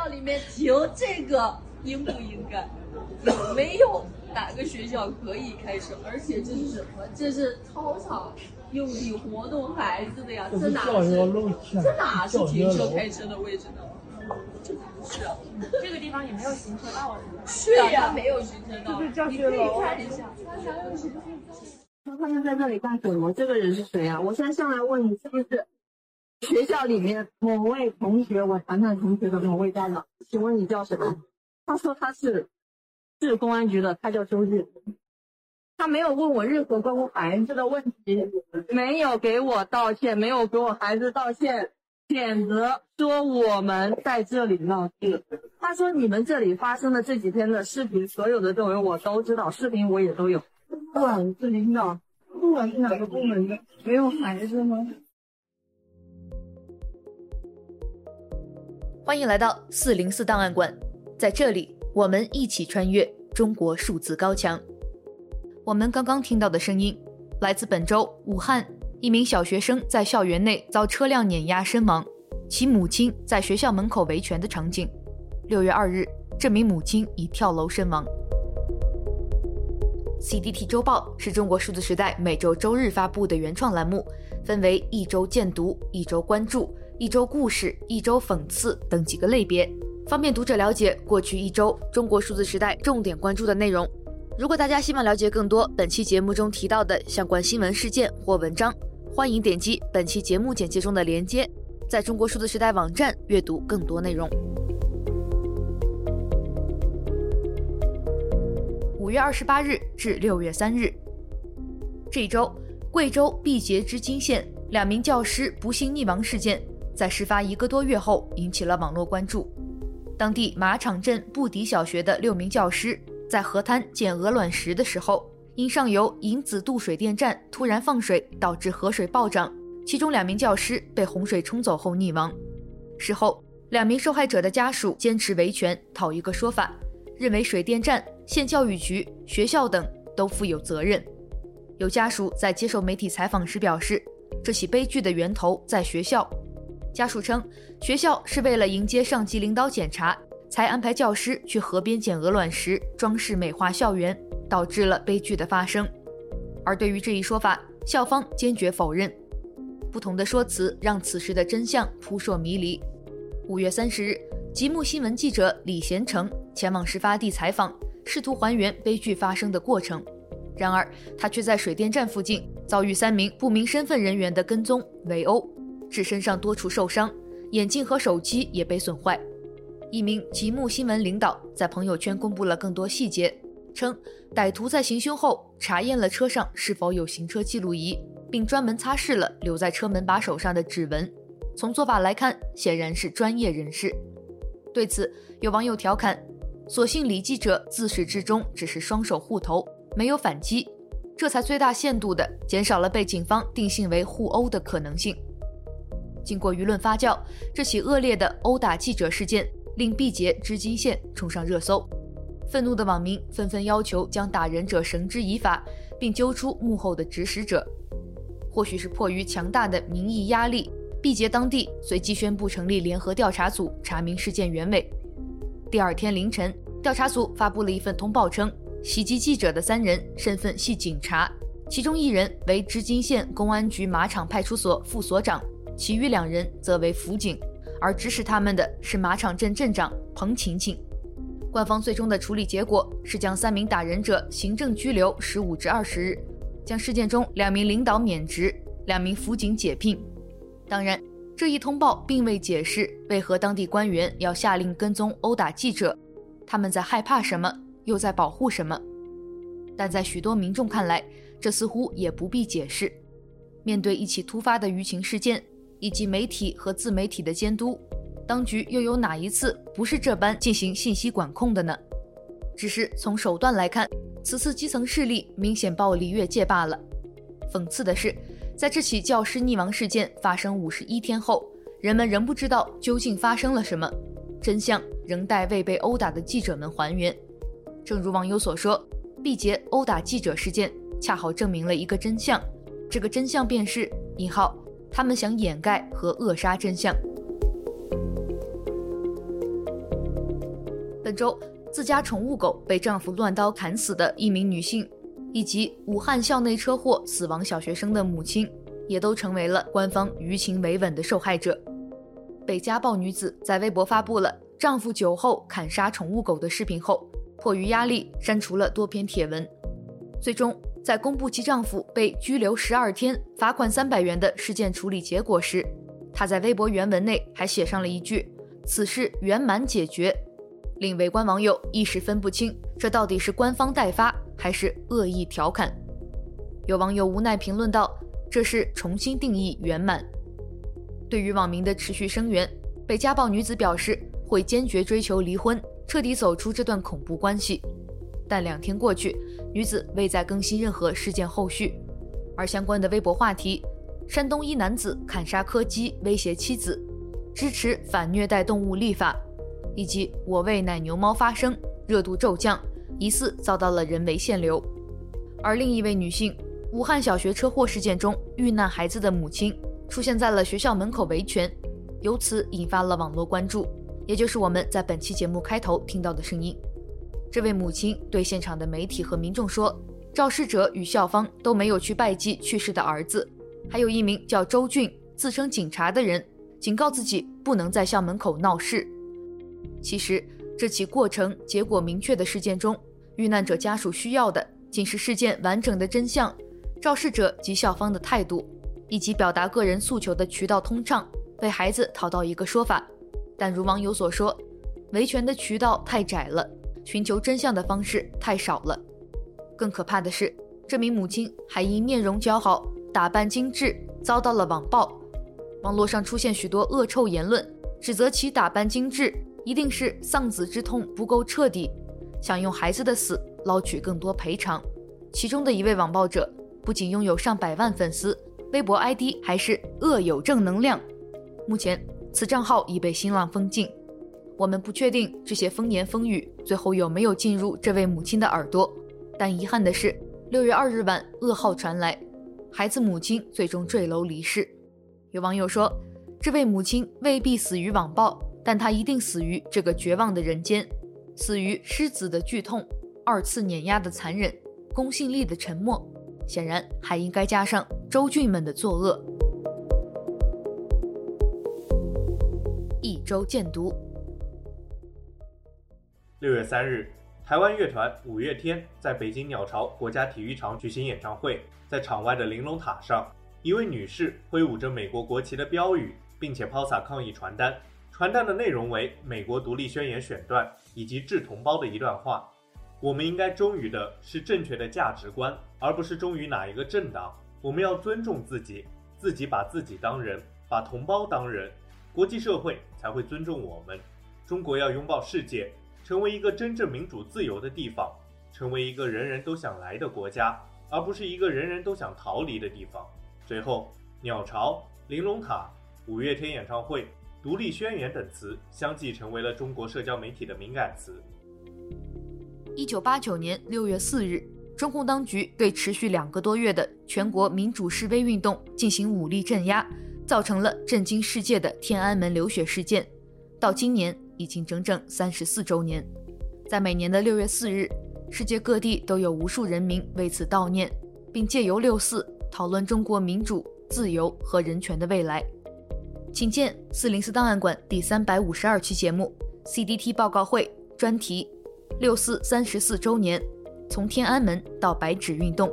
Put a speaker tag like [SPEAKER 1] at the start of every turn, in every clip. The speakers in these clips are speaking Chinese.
[SPEAKER 1] 校里面停这个应不应该？有没有哪个学校可以开车？而且这是什么？这是操场用地活动孩子的呀，这哪是这哪是停车开车的位置呢？这不是啊，
[SPEAKER 2] 这个地方也没有行车道
[SPEAKER 1] 是呀，没有行车道。
[SPEAKER 2] 你可以看一下。
[SPEAKER 3] 他他们在这里干什么？这个人是谁啊？我现在上来问你，是不是学校里面某位同学？我谈谈同学的某位家长，请问你叫什么？他说他是市公安局的，他叫周日。他没有问我任何关于孩子的问题，没有给我道歉，没有给我孩子道歉，谴责说我们在这里闹事。他说你们这里发生的这几天的视频，所有的都有，我都知道，视频我也都有。不管是领导，不管是哪个部门的，没有孩子吗？
[SPEAKER 4] 欢迎来到四零四档案馆，在这里，我们一起穿越中国数字高墙。我们刚刚听到的声音，来自本周武汉一名小学生在校园内遭车辆碾压身亡，其母亲在学校门口维权的场景。六月二日，这名母亲已跳楼身亡。CDT 周报是中国数字时代每周周日发布的原创栏目，分为一周见读、一周关注、一周故事、一周讽刺等几个类别，方便读者了解过去一周中国数字时代重点关注的内容。如果大家希望了解更多本期节目中提到的相关新闻事件或文章，欢迎点击本期节目简介中的链接，在中国数字时代网站阅读更多内容。五月二十八日至六月三日，这一周，贵州毕节之金县两名教师不幸溺亡事件，在事发一个多月后引起了网络关注。当地马场镇布迪小学的六名教师在河滩捡鹅卵石的时候，因上游引子渡水电站突然放水，导致河水暴涨，其中两名教师被洪水冲走后溺亡。事后，两名受害者的家属坚持维权，讨一个说法，认为水电站。县教育局、学校等都负有责任。有家属在接受媒体采访时表示，这起悲剧的源头在学校。家属称，学校是为了迎接上级领导检查，才安排教师去河边捡鹅卵石，装饰美化校园，导致了悲剧的发生。而对于这一说法，校方坚决否认。不同的说辞让此事的真相扑朔迷离。五月三十日，极目新闻记者李贤成前往事发地采访。试图还原悲剧发生的过程，然而他却在水电站附近遭遇三名不明身份人员的跟踪围殴，致身上多处受伤，眼镜和手机也被损坏。一名极目新闻领导在朋友圈公布了更多细节，称歹徒在行凶后查验了车上是否有行车记录仪，并专门擦拭了留在车门把手上的指纹。从做法来看，显然是专业人士。对此，有网友调侃。所幸李记者自始至终只是双手护头，没有反击，这才最大限度地减少了被警方定性为互殴的可能性。经过舆论发酵，这起恶劣的殴打记者事件令毕节织金县冲上热搜，愤怒的网民纷纷要求将打人者绳之以法，并揪出幕后的指使者。或许是迫于强大的民意压力，毕节当地随即宣布成立联合调查组，查明事件原委。第二天凌晨，调查组发布了一份通报称，袭击记者的三人身份系警察，其中一人为织金县公安局马场派出所副所长，其余两人则为辅警，而指使他们的是马场镇镇长彭晴晴。官方最终的处理结果是将三名打人者行政拘留十五至二十日，将事件中两名领导免职，两名辅警解聘。当然。这一通报并未解释为何当地官员要下令跟踪殴打记者，他们在害怕什么，又在保护什么？但在许多民众看来，这似乎也不必解释。面对一起突发的舆情事件，以及媒体和自媒体的监督，当局又有哪一次不是这般进行信息管控的呢？只是从手段来看，此次基层势力明显暴力越界罢了。讽刺的是。在这起教师溺亡事件发生五十一天后，人们仍不知道究竟发生了什么，真相仍待未被殴打的记者们还原。正如网友所说，毕节殴打记者事件恰好证明了一个真相，这个真相便是“引号”，他们想掩盖和扼杀真相。本周，自家宠物狗被丈夫乱刀砍死的一名女性，以及武汉校内车祸死亡小学生的母亲，也都成为了官方舆情维稳的受害者。被家暴女子在微博发布了丈夫酒后砍杀宠物狗的视频后，迫于压力删除了多篇帖文。最终，在公布其丈夫被拘留十二天、罚款三百元的事件处理结果时，她在微博原文内还写上了一句：“此事圆满解决。”令围观网友一时分不清，这到底是官方代发还是恶意调侃。有网友无奈评论道：“这是重新定义圆满。”对于网民的持续声援，被家暴女子表示会坚决追求离婚。彻底走出这段恐怖关系，但两天过去，女子未再更新任何事件后续，而相关的微博话题：山东一男子砍杀柯基威胁妻子，支持反虐待动物立法，以及我为奶牛猫发声热度骤降，疑似遭到了人为限流。而另一位女性，武汉小学车祸事件中遇难孩子的母亲，出现在了学校门口维权，由此引发了网络关注。也就是我们在本期节目开头听到的声音。这位母亲对现场的媒体和民众说：“肇事者与校方都没有去拜祭去世的儿子。”还有一名叫周俊、自称警察的人警告自己不能在校门口闹事。其实，这起过程结果明确的事件中，遇难者家属需要的仅是事件完整的真相、肇事者及校方的态度，以及表达个人诉求的渠道通畅，为孩子讨到一个说法。但如网友所说，维权的渠道太窄了，寻求真相的方式太少了。更可怕的是，这名母亲还因面容姣好、打扮精致，遭到了网暴。网络上出现许多恶臭言论，指责其打扮精致一定是丧子之痛不够彻底，想用孩子的死捞取更多赔偿。其中的一位网暴者不仅拥有上百万粉丝，微博 ID 还是恶有正能量。目前，此账号已被新浪封禁，我们不确定这些风言风语最后有没有进入这位母亲的耳朵。但遗憾的是，六月二日晚噩耗传来，孩子母亲最终坠楼离世。有网友说，这位母亲未必死于网暴，但她一定死于这个绝望的人间，死于失子的剧痛、二次碾压的残忍、公信力的沉默。显然，还应该加上周俊们的作恶。一周见读。
[SPEAKER 5] 六月三日，台湾乐团五月天在北京鸟巢国家体育场举行演唱会，在场外的玲珑塔上，一位女士挥舞着美国国旗的标语，并且抛洒抗议传单。传单的内容为《美国独立宣言》选段以及致同胞的一段话：“我们应该忠于的是正确的价值观，而不是忠于哪一个政党。我们要尊重自己，自己把自己当人，把同胞当人。”国际社会才会尊重我们。中国要拥抱世界，成为一个真正民主自由的地方，成为一个人人都想来的国家，而不是一个人人都想逃离的地方。随后，鸟巢、玲珑塔、五月天演唱会、独立宣言等词相继成为了中国社交媒体的敏感词。
[SPEAKER 4] 一九八九年六月四日，中共当局对持续两个多月的全国民主示威运动进行武力镇压。造成了震惊世界的天安门流血事件，到今年已经整整三十四周年。在每年的六月四日，世界各地都有无数人民为此悼念，并借由六四讨论中国民主、自由和人权的未来。请见四零四档案馆第三百五十二期节目 CDT 报告会专题：六四三十四周年，从天安门到白纸运动。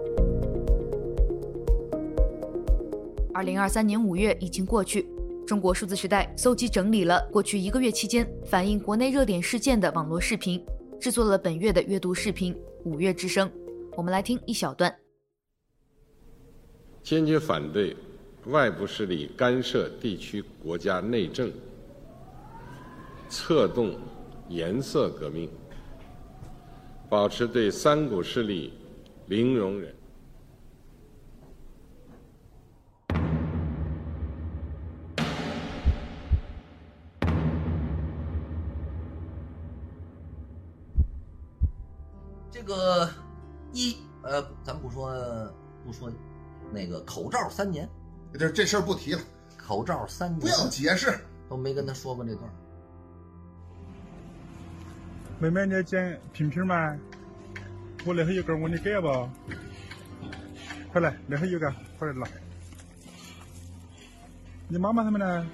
[SPEAKER 4] 二零二三年五月已经过去，中国数字时代搜集整理了过去一个月期间反映国内热点事件的网络视频，制作了本月的阅读视频《五月之声》。我们来听一小段。
[SPEAKER 6] 坚决反对外部势力干涉地区国家内政，策动颜色革命，保持对三股势力零容忍。
[SPEAKER 7] 这个一呃，咱不说不说，那个口罩三年，
[SPEAKER 8] 这这事儿不提了。
[SPEAKER 7] 口罩三年，
[SPEAKER 8] 不要解释，
[SPEAKER 7] 都没跟他说过这段。
[SPEAKER 8] 妹妹，你捡瓶瓶吗？我那还有根，我给你给不？快来，那还有个，快来拿。你妈妈他们呢？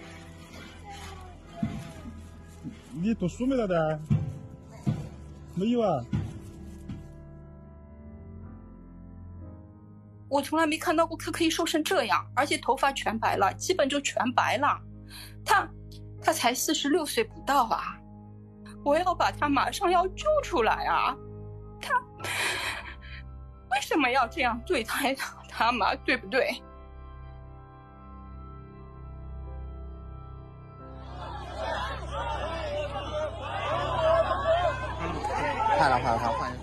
[SPEAKER 8] 你读书没得的？没有啊。
[SPEAKER 9] 我从来没看到过他可以瘦成这样，而且头发全白了，基本就全白了。他，他才四十六岁不到啊！我要把他马上要救出来啊！他为什么要这样对待他嘛？对不对？
[SPEAKER 7] 快了，快了，快了，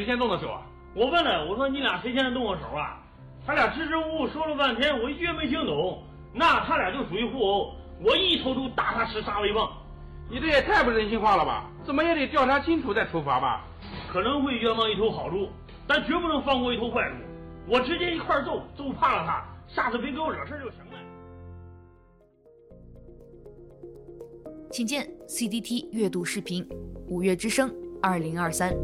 [SPEAKER 10] 谁先动的手啊？我问了，我说你俩谁先动的手啊？他俩支支吾吾说了半天，我一句也没听懂。那他俩就属于互殴，我一头就打他十杀威棒。
[SPEAKER 11] 你这也太不人性化了吧？怎么也得调查清楚再处罚吧？
[SPEAKER 10] 可能会冤枉一头好猪，但绝不能放过一头坏猪。我直接一块揍，揍怕了他，下次别给我惹事就行了。
[SPEAKER 4] 请见 CDT 阅读视频，五月之声，二零二三。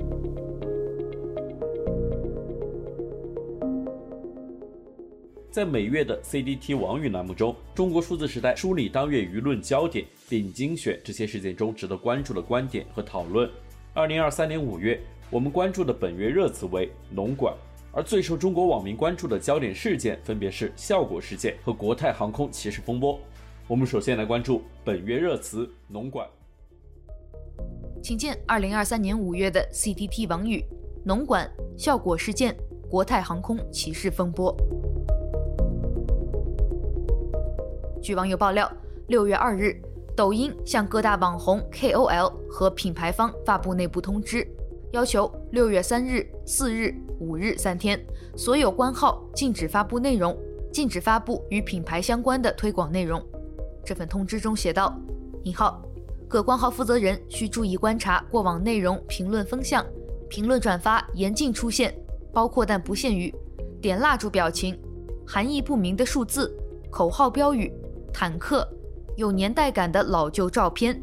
[SPEAKER 12] 在每月的 CDT 网语栏目中，中国数字时代梳理当月舆论焦点，并精选这些事件中值得关注的观点和讨论。二零二三年五月，我们关注的本月热词为“农管”，而最受中国网民关注的焦点事件分别是效果事件和国泰航空歧视风波。我们首先来关注本月热词“农管”。
[SPEAKER 4] 请见二零二三年五月的 CDT 网语：“农管”效果事件，国泰航空歧视风波。据网友爆料，六月二日，抖音向各大网红 KOL 和品牌方发布内部通知，要求六月三日、四日、五日三天，所有官号禁止发布内容，禁止发布与品牌相关的推广内容。这份通知中写道：“引号，各官号负责人需注意观察过往内容评论风向，评论转发严禁出现，包括但不限于点蜡烛表情、含义不明的数字、口号标语。”坦克、有年代感的老旧照片、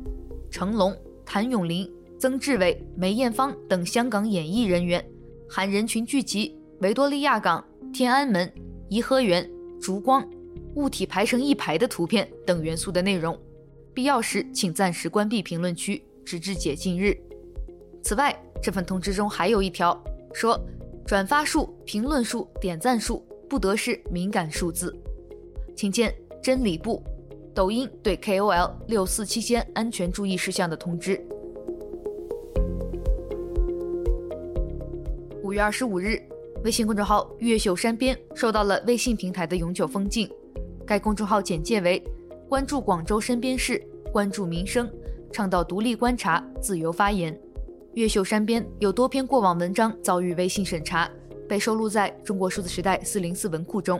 [SPEAKER 4] 成龙、谭咏麟、曾志伟、梅艳芳等香港演艺人员含人群聚集、维多利亚港、天安门、颐和园、烛光、物体排成一排的图片等元素的内容，必要时请暂时关闭评论区，直至解禁日。此外，这份通知中还有一条说，转发数、评论数、点赞数不得是敏感数字。请见。真理部，抖音对 KOL 六四期间安全注意事项的通知。五月二十五日，微信公众号“越秀山边”受到了微信平台的永久封禁。该公众号简介为：关注广州身边事，关注民生，倡导独立观察、自由发言。越秀山边有多篇过往文章遭遇微信审查，被收录在中国数字时代四零四文库中。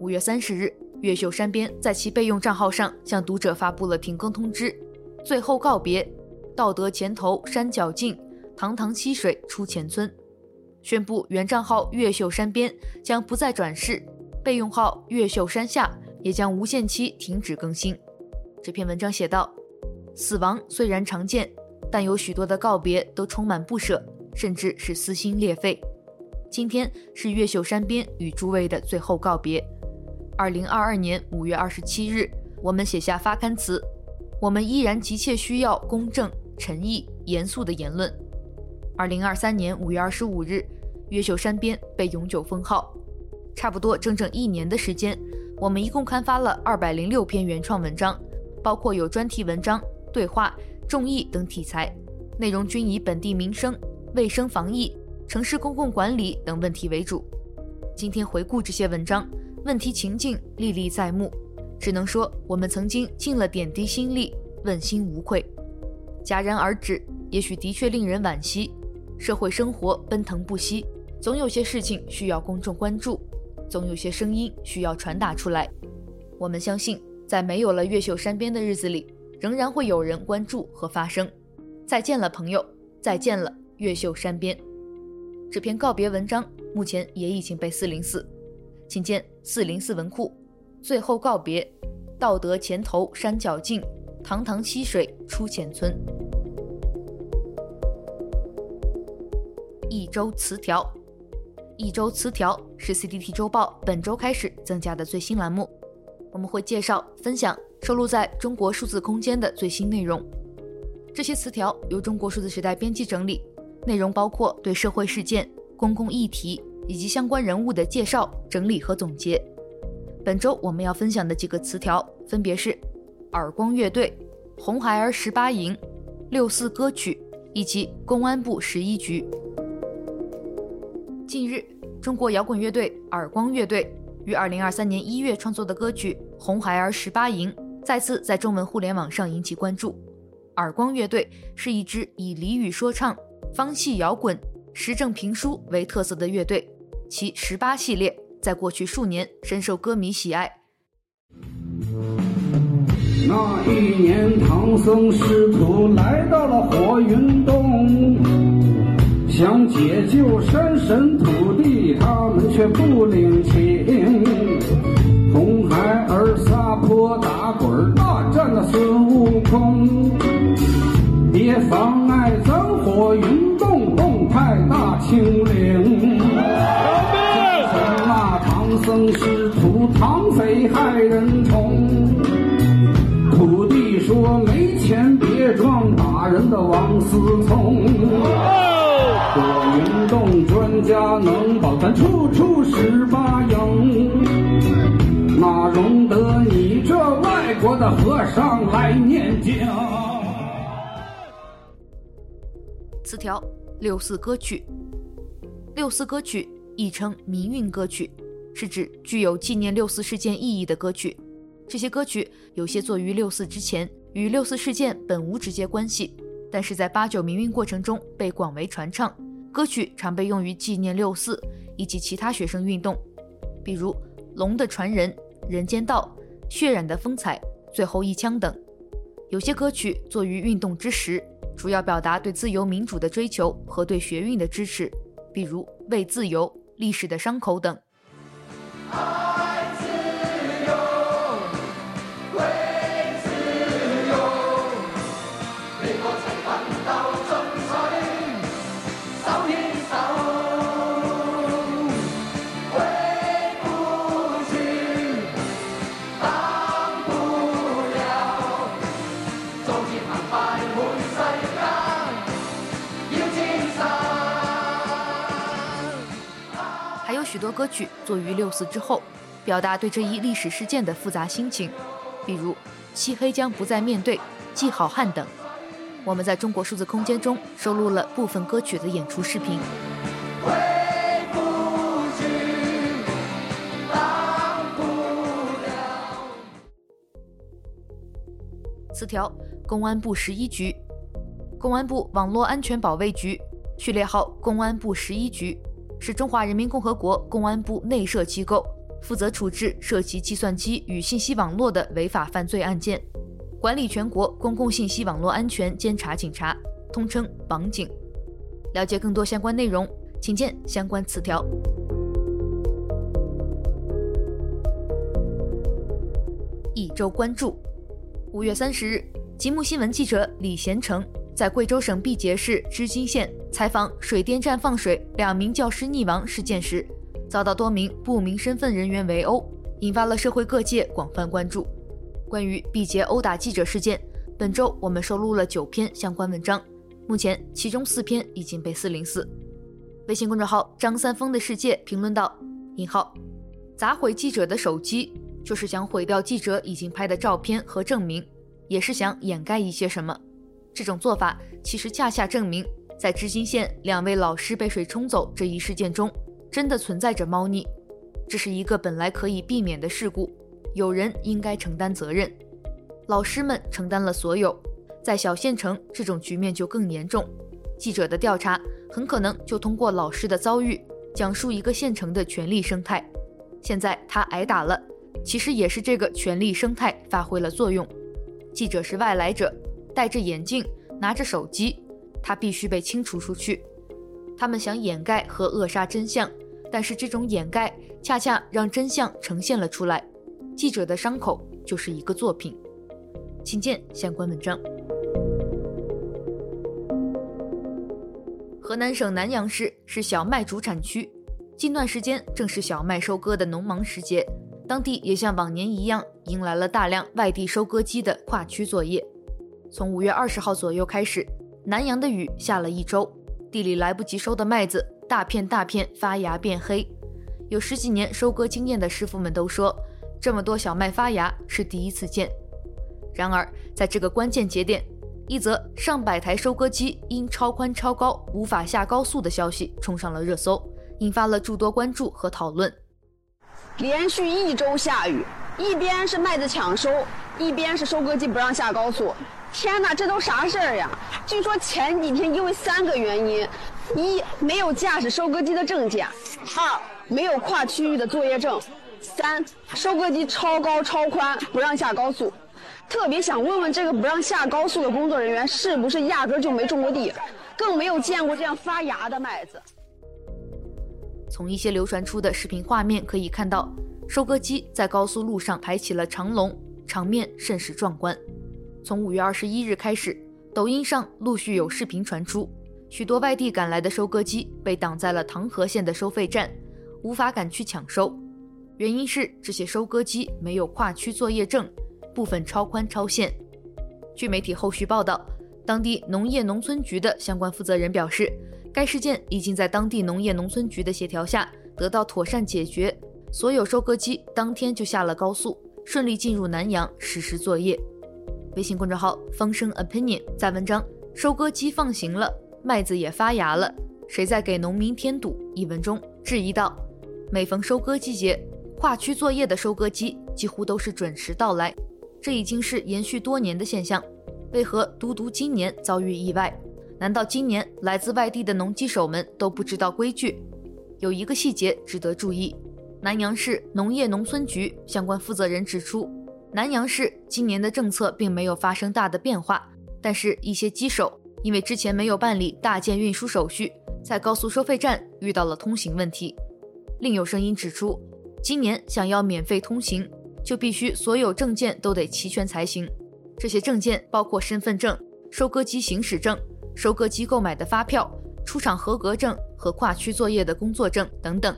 [SPEAKER 4] 五月三十日。越秀山边在其备用账号上向读者发布了停更通知，最后告别，道德前头山脚尽，堂堂溪水出前村，宣布原账号越秀山边将不再转世，备用号越秀山下也将无限期停止更新。这篇文章写道：死亡虽然常见，但有许多的告别都充满不舍，甚至是撕心裂肺。今天是越秀山边与诸位的最后告别。二零二二年五月二十七日，我们写下发刊词。我们依然急切需要公正、诚意、严肃的言论。二零二三年五月二十五日，越秀山边被永久封号。差不多整整一年的时间，我们一共刊发了二百零六篇原创文章，包括有专题文章、对话、众议等题材，内容均以本地民生、卫生防疫、城市公共管理等问题为主。今天回顾这些文章。问题情境历历在目，只能说我们曾经尽了点滴心力，问心无愧。戛然而止，也许的确令人惋惜。社会生活奔腾不息，总有些事情需要公众关注，总有些声音需要传达出来。我们相信，在没有了越秀山边的日子里，仍然会有人关注和发声。再见了，朋友！再见了，越秀山边。这篇告别文章目前也已经被四零四，请见四零四文库。最后告别，道德前头山脚尽，堂堂溪水出浅村。一周词条，一周词条是 CDT 周报本周开始增加的最新栏目。我们会介绍、分享收录在中国数字空间的最新内容。这些词条由中国数字时代编辑整理，内容包括对社会事件、公共议题以及相关人物的介绍、整理和总结。本周我们要分享的几个词条分别是：耳光乐队、红孩儿十八营、六四歌曲以及公安部十一局。近日，中国摇滚乐队耳光乐队于二零二三年一月创作的歌曲《红孩儿十八营》再次在中文互联网上引起关注。耳光乐队是一支以俚语说唱、方戏摇滚、时政评书为特色的乐队，其十八系列在过去数年深受歌迷喜爱。
[SPEAKER 13] 那一年，唐僧师徒来到了火云洞。想解救山神土地，他们却不领情。红孩儿撒泼打滚，大战了孙悟空。别妨碍咱火云人的王思聪。我运动专家能保咱处处十八营，哪容得你这外国的和尚来念经？
[SPEAKER 4] 词条六四歌曲，六四歌曲亦称民运歌曲，是指具有纪念六四事件意义的歌曲。这些歌曲有些作于六四之前，与六四事件本无直接关系，但是在八九民运过程中被广为传唱。歌曲常被用于纪念六四以及其他学生运动，比如《龙的传人》《人间道》《血染的风采》《最后一枪》等。有些歌曲作于运动之时，主要表达对自由民主的追求和对学运的支持，比如《为自由》《历史的伤口》等。许多歌曲作于六四之后，表达对这一历史事件的复杂心情，比如《漆黑将不再面对》《记好汉》等。我们在中国数字空间中收录了部分歌曲的演出视频。词条：公安部十一局，公安部网络安全保卫局，序列号：公安部十一局。是中华人民共和国公安部内设机构，负责处置涉及计算机与信息网络的违法犯罪案件，管理全国公共信息网络安全监察警察，通称网警。了解更多相关内容，请见相关词条。一周关注：五月三十日，极目新闻记者李贤成。在贵州省毕节市织金县采访水电站放水两名教师溺亡事件时，遭到多名不明身份人员围殴，引发了社会各界广泛关注。关于毕节殴打记者事件，本周我们收录了九篇相关文章，目前其中四篇已经被四零四。微信公众号张三丰的世界评论道：“引号砸毁记者的手机，就是想毁掉记者已经拍的照片和证明，也是想掩盖一些什么。”这种做法其实恰恰证明，在织金县两位老师被水冲走这一事件中，真的存在着猫腻。这是一个本来可以避免的事故，有人应该承担责任。老师们承担了所有，在小县城这种局面就更严重。记者的调查很可能就通过老师的遭遇，讲述一个县城的权力生态。现在他挨打了，其实也是这个权力生态发挥了作用。记者是外来者，戴着眼镜，拿着手机，他必须被清除出去。他们想掩盖和扼杀真相，但是这种掩盖恰恰让真相呈现了出来。记者的伤口就是一个作品。请见相关文章。河南省南阳市是小麦主产区，近段时间正是小麦收割的农忙时节，当地也像往年一样迎来了大量外地收割机的跨区作业。从五月二十号左右开始，南阳的雨下了一周，地里来不及收的麦子大片大片发芽变黑。有十几年收割经验的师傅们都说，这么多小麦发芽是第一次见。然而，在这个关键节点，一则上百台收割机因超宽超高无法下高速的消息冲上了热搜，引发了诸多关注和讨论。
[SPEAKER 3] 连续一周下雨，一边是麦子抢收，一边是收割机不让下高速。天哪，这都啥事儿呀？据说前几天因为三个原因：一没有驾驶收割机的证件；二没有跨区域的作业证；三收割机超高超宽不让下高速。特别想问问这个不让下高速的工作人员，是不是压根就没种过地，更没有见过这样发芽的麦子？
[SPEAKER 4] 从一些流传出的视频画面可以看到，收割机在高速路上排起了长龙，场面甚是壮观。从五月二十一日开始，抖音上陆续有视频传出，许多外地赶来的收割机被挡在了唐河县的收费站，无法赶去抢收，原因是这些收割机没有跨区作业证。部分超宽超限。据媒体后续报道，当地农业农村局的相关负责人表示，该事件已经在当地农业农村局的协调下得到妥善解决，所有收割机当天就下了高速，顺利进入南阳实施作业。微信公众号方声 opinion 在文章《收割机放行了，麦子也发芽了，谁在给农民添堵》一文中质疑道：每逢收割季节，跨区作业的收割机几乎都是准时到来。这已经是延续多年的现象，为何独独今年遭遇意外？难道今年来自外地的农机手们都不知道规矩？有一个细节值得注意：南阳市农业农村局相关负责人指出，南阳市今年的政策并没有发生大的变化，但是一些机手因为之前没有办理大件运输手续，在高速收费站遇到了通行问题。另有声音指出，今年想要免费通行。就必须所有证件都得齐全才行。这些证件包括身份证、收割机行驶证、收割机购买的发票、出厂合格证和跨区作业的工作证等等。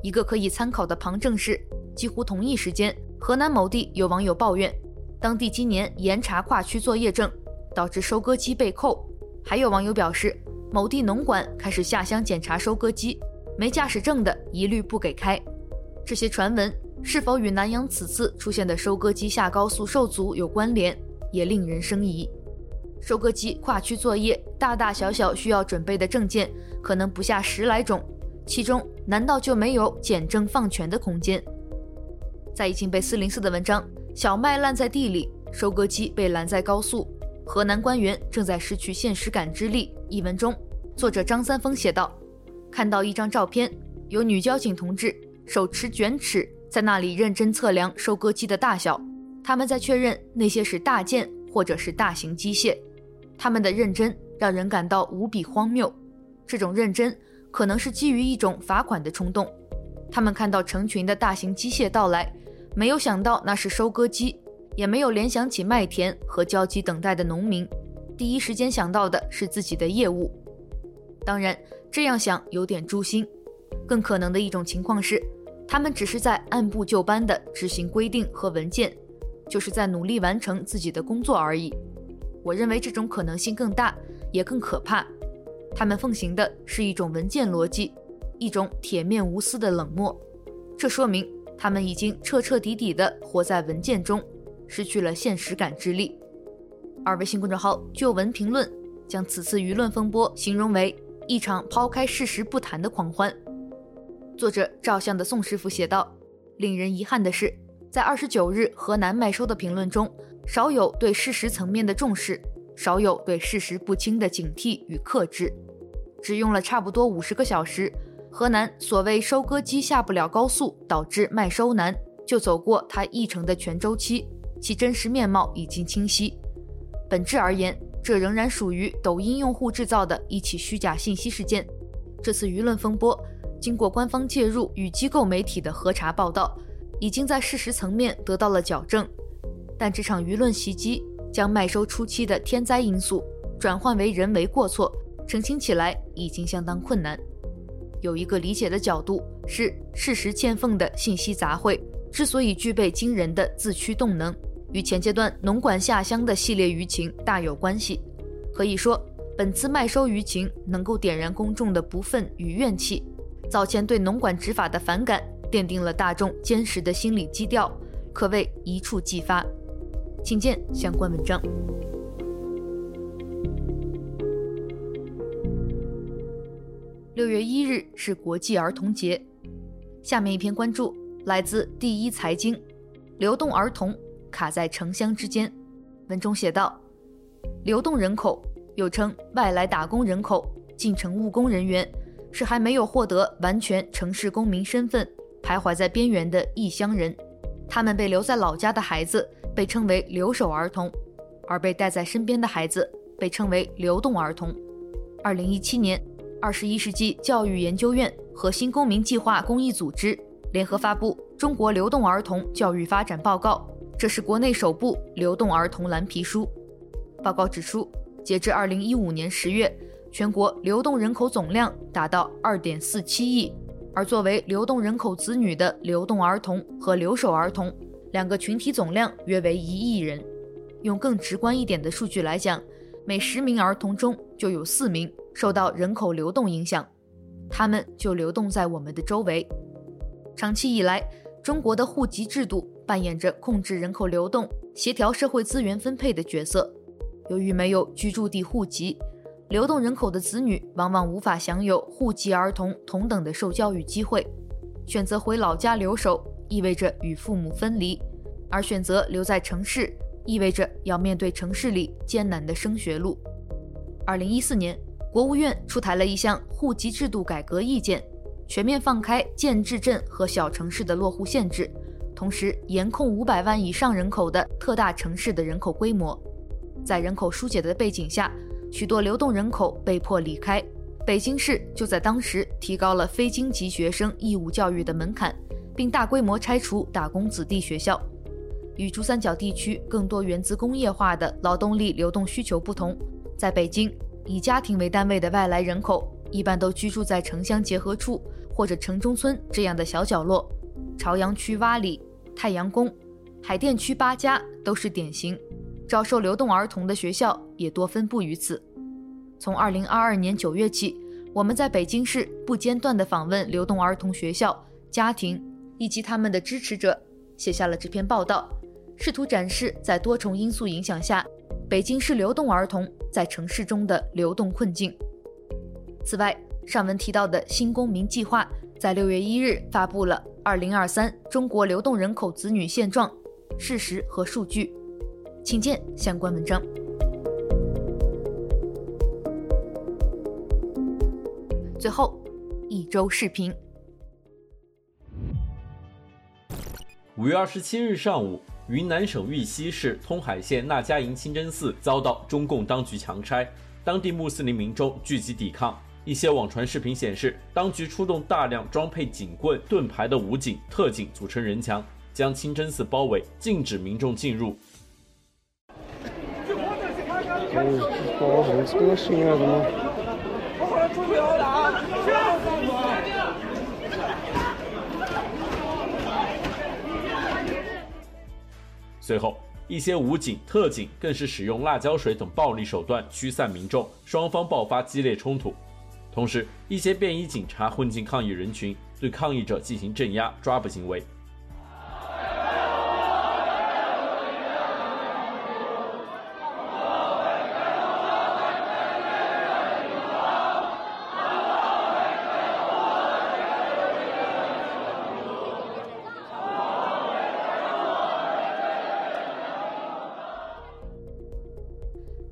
[SPEAKER 4] 一个可以参考的旁证是，几乎同一时间，河南某地有网友抱怨，当地今年严查跨区作业证，导致收割机被扣。还有网友表示，某地农管开始下乡检查收割机，没驾驶证的一律不给开。这些传闻。是否与南阳此次出现的收割机下高速受阻有关联，也令人生疑。收割机跨区作业，大大小小需要准备的证件可能不下十来种，其中难道就没有简政放权的空间？在已经被四零四的文章《小麦烂在地里，收割机被拦在高速，河南官员正在失去现实感知力》一文中，作者张三丰写道：“看到一张照片，有女交警同志手持卷尺。”在那里认真测量收割机的大小，他们在确认那些是大件或者是大型机械。他们的认真让人感到无比荒谬。这种认真可能是基于一种罚款的冲动。他们看到成群的大型机械到来，没有想到那是收割机，也没有联想起麦田和焦急等待的农民。第一时间想到的是自己的业务。当然，这样想有点诛心。更可能的一种情况是。他们只是在按部就班地执行规定和文件，就是在努力完成自己的工作而已。我认为这种可能性更大，也更可怕。他们奉行的是一种文件逻辑，一种铁面无私的冷漠。这说明他们已经彻彻底底地活在文件中，失去了现实感知力。而微信公众号旧闻评论将此次舆论风波形容为一场抛开事实不谈的狂欢。作者照相的宋师傅写道：“令人遗憾的是，在二十九日河南麦收的评论中，少有对事实层面的重视，少有对事实不清的警惕与克制。只用了差不多五十个小时，河南所谓收割机下不了高速，导致麦收难，就走过它一程的全周期，其真实面貌已经清晰。本质而言，这仍然属于抖音用户制造的一起虚假信息事件。这次舆论风波，经过官方介入与机构媒体的核查报道，已经在事实层面得到了矫正。但这场舆论袭击将麦收初期的天灾因素转换为人为过错，澄清起来已经相当困难。有一个理解的角度是，事实欠奉的信息杂烩之所以具备惊人的自驱动能，与前阶段农管下乡的系列舆情大有关系。可以说，本次麦收舆情能够点燃公众的不忿与怨气，早前对农管执法的反感奠定了大众坚实的心理基调，可谓一触即发。请见相关文章。六月一日是国际儿童节，下面一篇关注来自第一财经，流动儿童卡在城乡之间。文中写道：流动人口又称外来打工人口、进城务工人员，是还没有获得完全城市公民身份、徘徊在边缘的异乡人。他们被留在老家的孩子被称为留守儿童，而被带在身边的孩子被称为流动儿童。二零一七年。二十一世纪教育研究院和新公民计划公益组织联合发布《中国流动儿童教育发展报告》，这是国内首部流动儿童蓝皮书。报告指出，截至二零一五年十月，全国流动人口总量达到二点四七亿，而作为流动人口子女的流动儿童和留守儿童两个群体总量约为一亿人。用更直观一点的数据来讲，每十名儿童中就有四名。受到人口流动影响，他们就流动在我们的周围。长期以来，中国的户籍制度扮演着控制人口流动、协调社会资源分配的角色。由于没有居住地户籍，流动人口的子女往往无法享有户籍儿童同等的受教育机会。选择回老家留守，意味着与父母分离；而选择留在城市，意味着要面对城市里艰难的升学路。二零一四年，国务院出台了一项户籍制度改革意见，全面放开建制镇和小城市的落户限制，同时严控五百万以上人口的特大城市的人口规模。在人口疏解的背景下，许多流动人口被迫离开。北京市就在当时提高了非京籍学生义务教育的门槛，并大规模拆除打工子弟学校。与珠三角地区更多源自工业化的劳动力流动需求不同，在北京，以家庭为单位的外来人口，一般都居住在城乡结合处或者城中村这样的小角落。朝阳区洼里、太阳宫、海淀区八家都是典型。招收流动儿童的学校也多分布于此。从2022年9月起，我们在北京市不间断地访问流动儿童学校、家庭以及他们的支持者，写下了这篇报道，试图展示在多重因素影响下，北京市流动儿童在城市中的流动困境。此外，上文提到的新公民计划在六月一日发布了《二零二三中国流动人口子女现状、事实和数据》，请见相关文章。最后，一周视频。
[SPEAKER 12] 五月二十七日上午。云南省玉溪市通海县那家营清真寺遭到中共当局强拆，当地穆斯林民众聚集抵抗。一些网传视频显示，当局出动大量装配警棍、盾牌的武警、特警组成人墙，将清真寺包围，禁止民众进入。最后，一些武警、特警更是使用辣椒水等暴力手段驱散民众，双方爆发激烈冲突。同时，一些便衣警察混进抗议人群，对抗议者进行镇压、抓捕行为。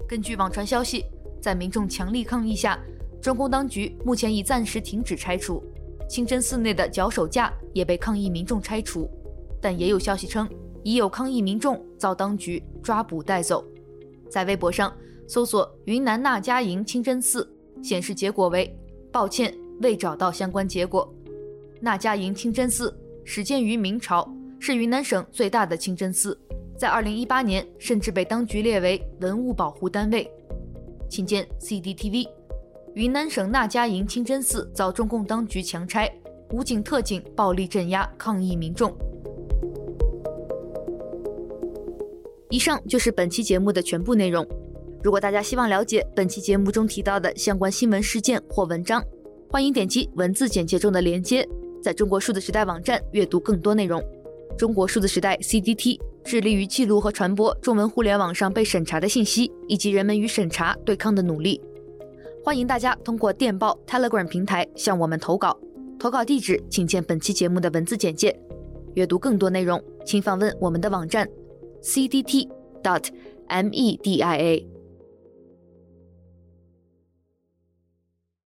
[SPEAKER 4] 根据网传消息，在民众强力抗议下，中共当局目前已暂时停止拆除清真寺内的脚手架，也被抗议民众拆除。但也有消息称，已有抗议民众遭当局抓捕带走。在微博上搜索“云南那家营清真寺”，显示结果为“抱歉，未找到相关结果”。那家营清真寺始建于明朝，是云南省最大的清真寺，在2018年甚至被当局列为文物保护单位。请见 CDTV。云南省那家营清真寺遭中共当局强拆，武警特警暴力镇压抗议民众。以上就是本期节目的全部内容。如果大家希望了解本期节目中提到的相关新闻事件或文章，欢迎点击文字简介中的链接，在中国数字时代网站阅读更多内容。中国数字时代 CDT 致力于记录和传播中文互联网上被审查的信息，以及人们与审查对抗的努力。欢迎大家通过电报 Telegram 平台向我们投稿，投稿地址请见本期节目的文字简介。阅读更多内容，请访问我们的网站。cdt dot media